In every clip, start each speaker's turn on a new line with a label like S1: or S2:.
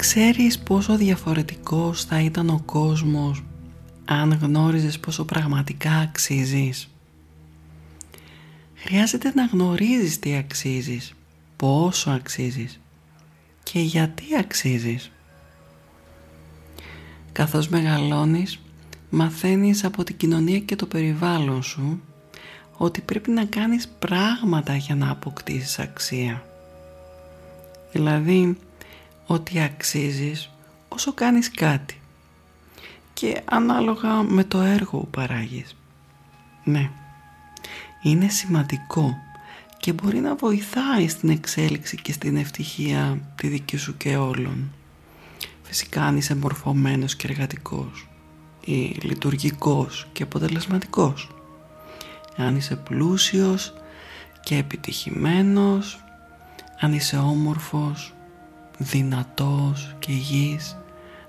S1: Ξέρεις πόσο διαφορετικός θα ήταν ο κόσμος αν γνώριζες πόσο πραγματικά αξίζεις; Χρειάζεται να γνωρίζεις τι αξίζεις, πόσο αξίζεις και γιατί αξίζεις. Καθώς μεγαλώνεις, μαθαίνεις από την κοινωνία και το περιβάλλον σου ότι πρέπει να κάνεις πράγματα για να αποκτήσεις αξία. Δηλαδή, ότι αξίζεις όσο κάνεις κάτι και ανάλογα με το έργο που παράγεις. Ναι, είναι σημαντικό και μπορεί να βοηθάει στην εξέλιξη και στην ευτυχία τη δική σου και όλων. Φυσικά αν είσαι μορφωμένος και εργατικός ή λειτουργικός και αποτελεσματικός. Αν είσαι πλούσιος και επιτυχημένος, αν είσαι όμορφος, δυνατός και υγιής,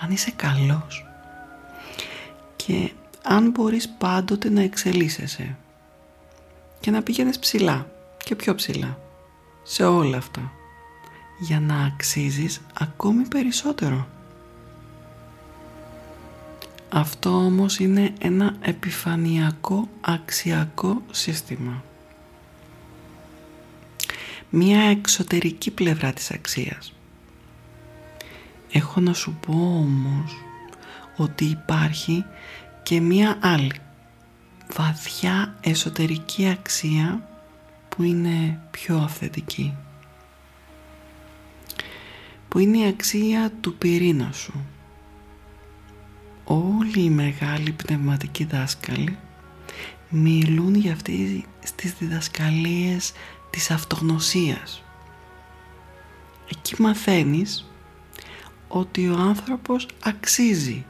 S1: αν είσαι καλός και αν μπορείς πάντοτε να εξελίσσεσαι και να πηγαίνεις ψηλά και πιο ψηλά σε όλα αυτά για να αξίζεις ακόμη περισσότερο. Αυτό όμως είναι ένα επιφανειακό αξιακό σύστημα. Μία εξωτερική πλευρά της αξίας. Έχω να σου πω όμως ότι υπάρχει και μία άλλη βαθιά εσωτερική αξία που είναι πιο αυθεντική. Που είναι η αξία του πυρήνα σου. Όλοι οι μεγάλοι πνευματικοί δάσκαλοι μιλούν για αυτή στις διδασκαλίες της αυτογνωσίας. Εκεί μαθαίνεις ότι ο άνθρωπος αξίζει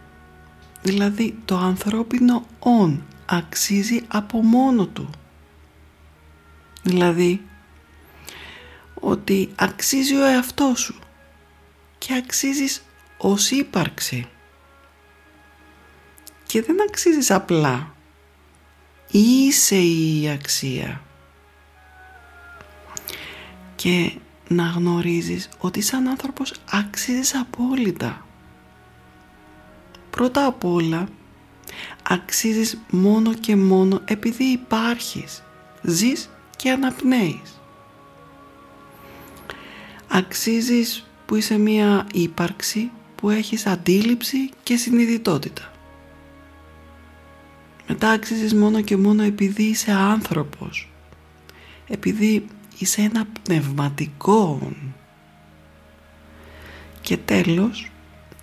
S1: δηλαδή το ανθρώπινο «ον» αξίζει από μόνο του. Δηλαδή, ότι αξίζει ο εαυτός σου και αξίζεις ως ύπαρξη. Και δεν αξίζεις απλά. Είσαι η αξία. Και να γνωρίζεις ότι σαν άνθρωπος αξίζεις απόλυτα. Πρώτα απ' όλα αξίζεις μόνο και μόνο επειδή υπάρχεις, ζεις και αναπνέεις. Αξίζεις που είσαι μία ύπαρξη που έχεις αντίληψη και συνειδητότητα. Μετά αξίζεις μόνο και μόνο επειδή είσαι άνθρωπος. Επειδή είσαι ένα πνευματικό. Και τέλος,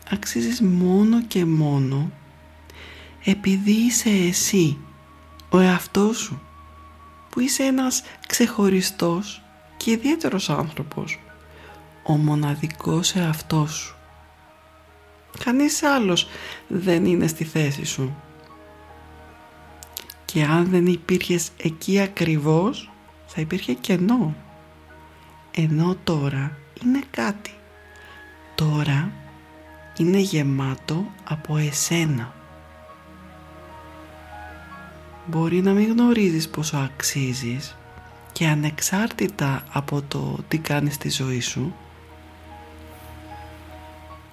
S1: αξίζεις μόνο και μόνο επειδή είσαι εσύ, ο εαυτός σου, που είσαι ένας ξεχωριστός και ιδιαίτερος άνθρωπος, ο μοναδικός εαυτός σου. Κανείς άλλος δεν είναι στη θέση σου. Και αν δεν υπήρχες εκεί ακριβώς, θα υπήρχε κενό. Ενώ τώρα είναι κάτι. Τώρα είναι γεμάτο από εσένα. Μπορεί να μην γνωρίζεις πόσο αξίζεις και ανεξάρτητα από το τι κάνεις στη ζωή σου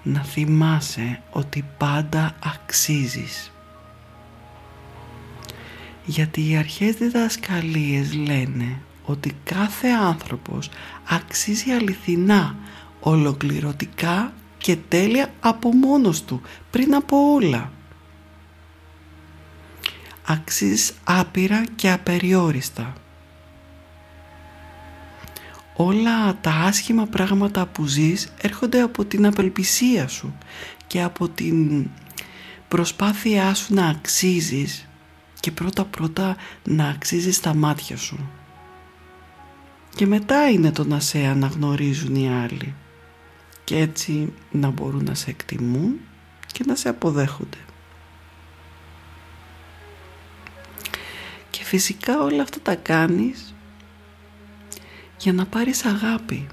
S1: να θυμάσαι ότι πάντα αξίζεις. Γιατί οι αρχές διδασκαλίες λένε ότι κάθε άνθρωπος αξίζει αληθινά, ολοκληρωτικά και τέλεια από μόνος του, πριν από όλα. Αξίζεις άπειρα και απεριόριστα. Όλα τα άσχημα πράγματα που ζεις έρχονται από την απελπισία σου και από την προσπάθειά σου να αξίζεις και πρώτα πρώτα να αξίζεις τα μάτια σου. Και μετά είναι το να σε αναγνωρίζουν οι άλλοι και έτσι να μπορούν να σε εκτιμούν και να σε αποδέχονται. Και φυσικά όλα αυτά τα κάνεις για να πάρεις αγάπη.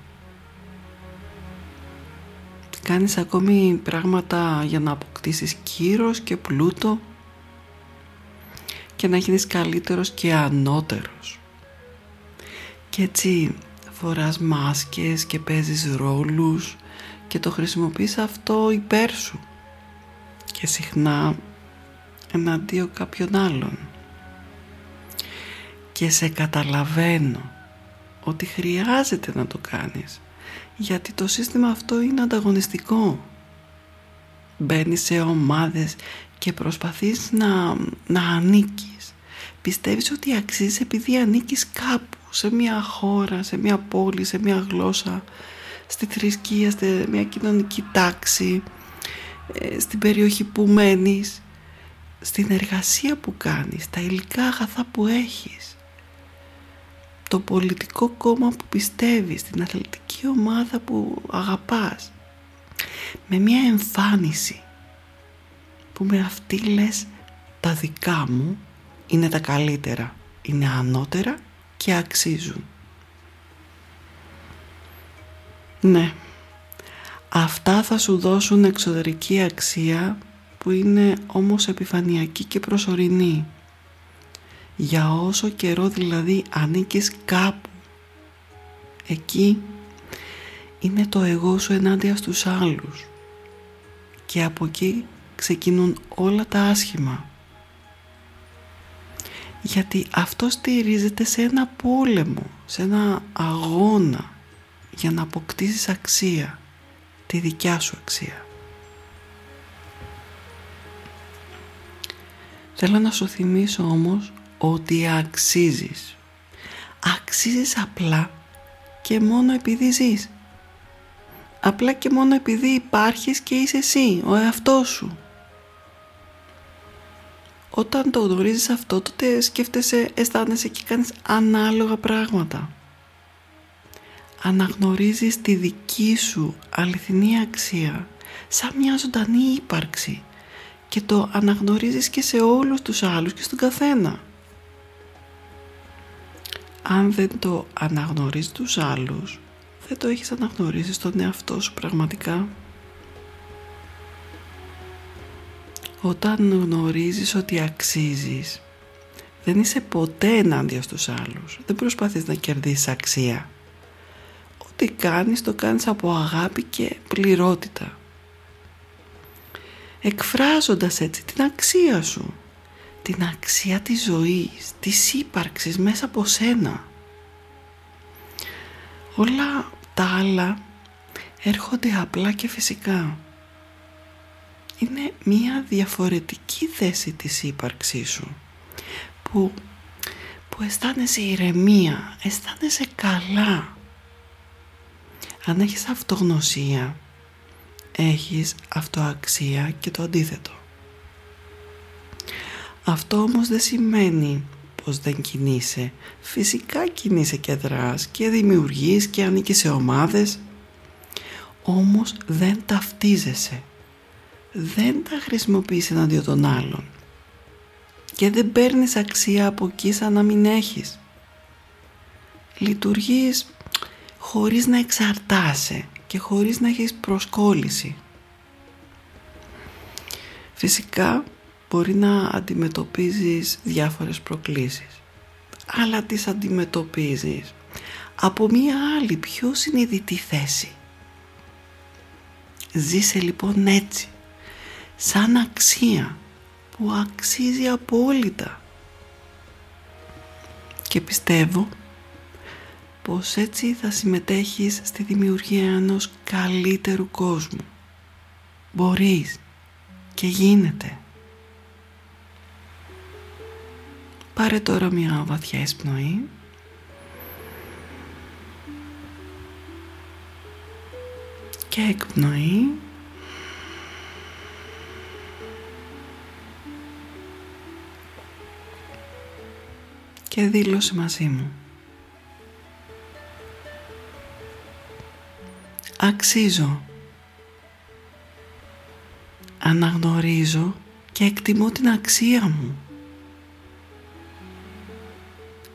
S1: Κάνεις ακόμη πράγματα για να αποκτήσεις κύρος και πλούτο και να γίνεις καλύτερος και ανώτερος. Και έτσι φοράς μάσκες και παίζεις ρόλους και το χρησιμοποιείς αυτό υπέρ σου και συχνά εναντίον κάποιον άλλον. Και σε καταλαβαίνω ότι χρειάζεται να το κάνεις γιατί το σύστημα αυτό είναι ανταγωνιστικό. Μπαίνεις σε ομάδες και προσπαθείς να, να ανήκεις. Πιστεύεις ότι αξίζεις επειδή ανήκεις κάπου, σε μια χώρα, σε μια πόλη, σε μια γλώσσα, στη θρησκεία, σε μια κοινωνική τάξη, ε, στην περιοχή που μένεις, στην εργασία που κάνεις, τα υλικά αγαθά που έχεις το πολιτικό κόμμα που πιστεύεις, την αθλητική ομάδα που αγαπάς με μια εμφάνιση που με αυτή λες τα δικά μου είναι τα καλύτερα, είναι ανώτερα και αξίζουν. Ναι, αυτά θα σου δώσουν εξωτερική αξία που είναι όμως επιφανειακή και προσωρινή. Για όσο καιρό δηλαδή ανήκεις κάπου εκεί είναι το εγώ σου ενάντια στους άλλους. Και από εκεί ξεκινούν όλα τα άσχημα γιατί αυτό στηρίζεται σε ένα πόλεμο, σε ένα αγώνα για να αποκτήσεις αξία, τη δικιά σου αξία. Θέλω να σου θυμίσω όμως ότι αξίζεις. Αξίζεις απλά και μόνο επειδή ζεις. Απλά και μόνο επειδή υπάρχεις και είσαι εσύ, ο εαυτός σου. Όταν το γνωρίζεις αυτό, τότε σκέφτεσαι, αισθάνεσαι και κάνεις ανάλογα πράγματα. Αναγνωρίζεις τη δική σου αληθινή αξία σαν μια ζωντανή ύπαρξη και το αναγνωρίζεις και σε όλους τους άλλους και στον καθένα αν δεν το αναγνωρίζεις τους άλλους δεν το έχεις αναγνωρίσει στον εαυτό σου πραγματικά όταν γνωρίζεις ότι αξίζεις δεν είσαι ποτέ ενάντια στους άλλους δεν προσπαθείς να κερδίσεις αξία ό,τι κάνεις το κάνεις από αγάπη και πληρότητα εκφράζοντας έτσι την αξία σου την αξία της ζωής, της ύπαρξης μέσα από σένα. Όλα τα άλλα έρχονται απλά και φυσικά. Είναι μία διαφορετική θέση της ύπαρξής σου που, που αισθάνεσαι ηρεμία, αισθάνεσαι καλά. Αν έχεις αυτογνωσία, έχεις αυτοαξία και το αντίθετο. Αυτό όμως δεν σημαίνει πως δεν κινείσαι. Φυσικά κινείσαι και δράς και δημιουργείς και ανήκεις σε ομάδες. Όμως δεν ταυτίζεσαι. Δεν τα χρησιμοποιείς εναντίον των άλλων. Και δεν παίρνεις αξία από εκεί σαν να μην έχεις. Λειτουργείς χωρίς να εξαρτάσαι και χωρίς να έχεις προσκόλληση. Φυσικά μπορεί να αντιμετωπίζεις διάφορες προκλήσεις αλλά τις αντιμετωπίζεις από μία άλλη πιο συνειδητή θέση ζήσε λοιπόν έτσι σαν αξία που αξίζει απόλυτα και πιστεύω πως έτσι θα συμμετέχεις στη δημιουργία ενός καλύτερου κόσμου μπορείς και γίνεται Πάρε τώρα μια βαθιά εισπνοή. Και εκπνοή. και δήλωσε μαζί μου. Αξίζω. Αναγνωρίζω και εκτιμώ την αξία μου.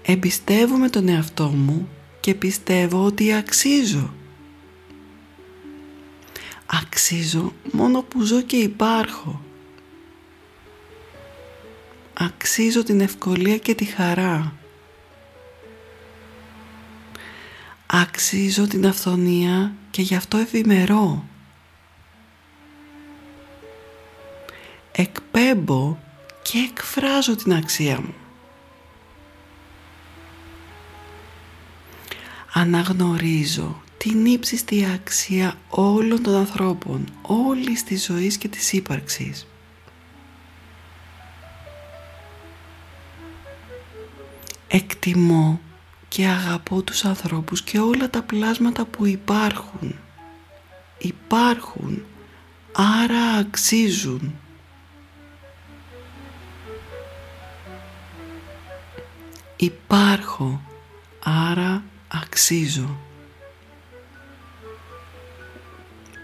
S1: Εμπιστεύομαι τον εαυτό μου και πιστεύω ότι αξίζω. Αξίζω μόνο που ζω και υπάρχω. Αξίζω την ευκολία και τη χαρά. Αξίζω την αυθονία και γι' αυτό ευημερώ. Εκπέμπω και εκφράζω την αξία μου. Αναγνωρίζω την ύψιστη αξία όλων των ανθρώπων, όλης της ζωής και της ύπαρξης. Εκτιμώ και αγαπώ τους ανθρώπους και όλα τα πλάσματα που υπάρχουν. Υπάρχουν, άρα αξίζουν. Υπάρχω, άρα αξίζω.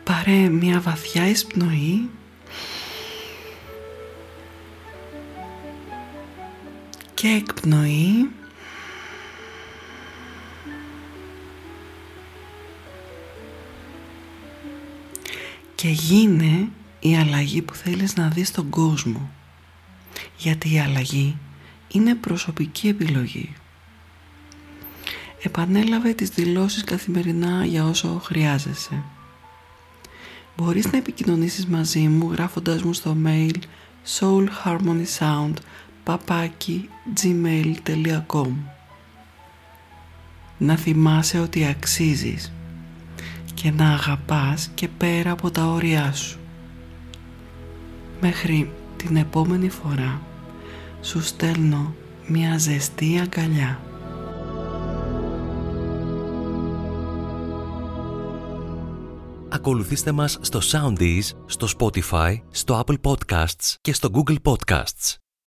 S1: Πάρε μια βαθιά εισπνοή και εκπνοή και γίνε η αλλαγή που θέλεις να δεις στον κόσμο. Γιατί η αλλαγή είναι προσωπική επιλογή. Επανέλαβε τις δηλώσεις καθημερινά για όσο χρειάζεσαι. Μπορείς να επικοινωνήσεις μαζί μου γράφοντας μου στο mail soulharmonysound gmail.com Να θυμάσαι ότι αξίζεις και να αγαπάς και πέρα από τα όρια σου. Μέχρι την επόμενη φορά σου στέλνω μια ζεστή αγκαλιά.
S2: Ακολουθήστε μας στο Soundees, στο Spotify, στο Apple Podcasts και στο Google Podcasts.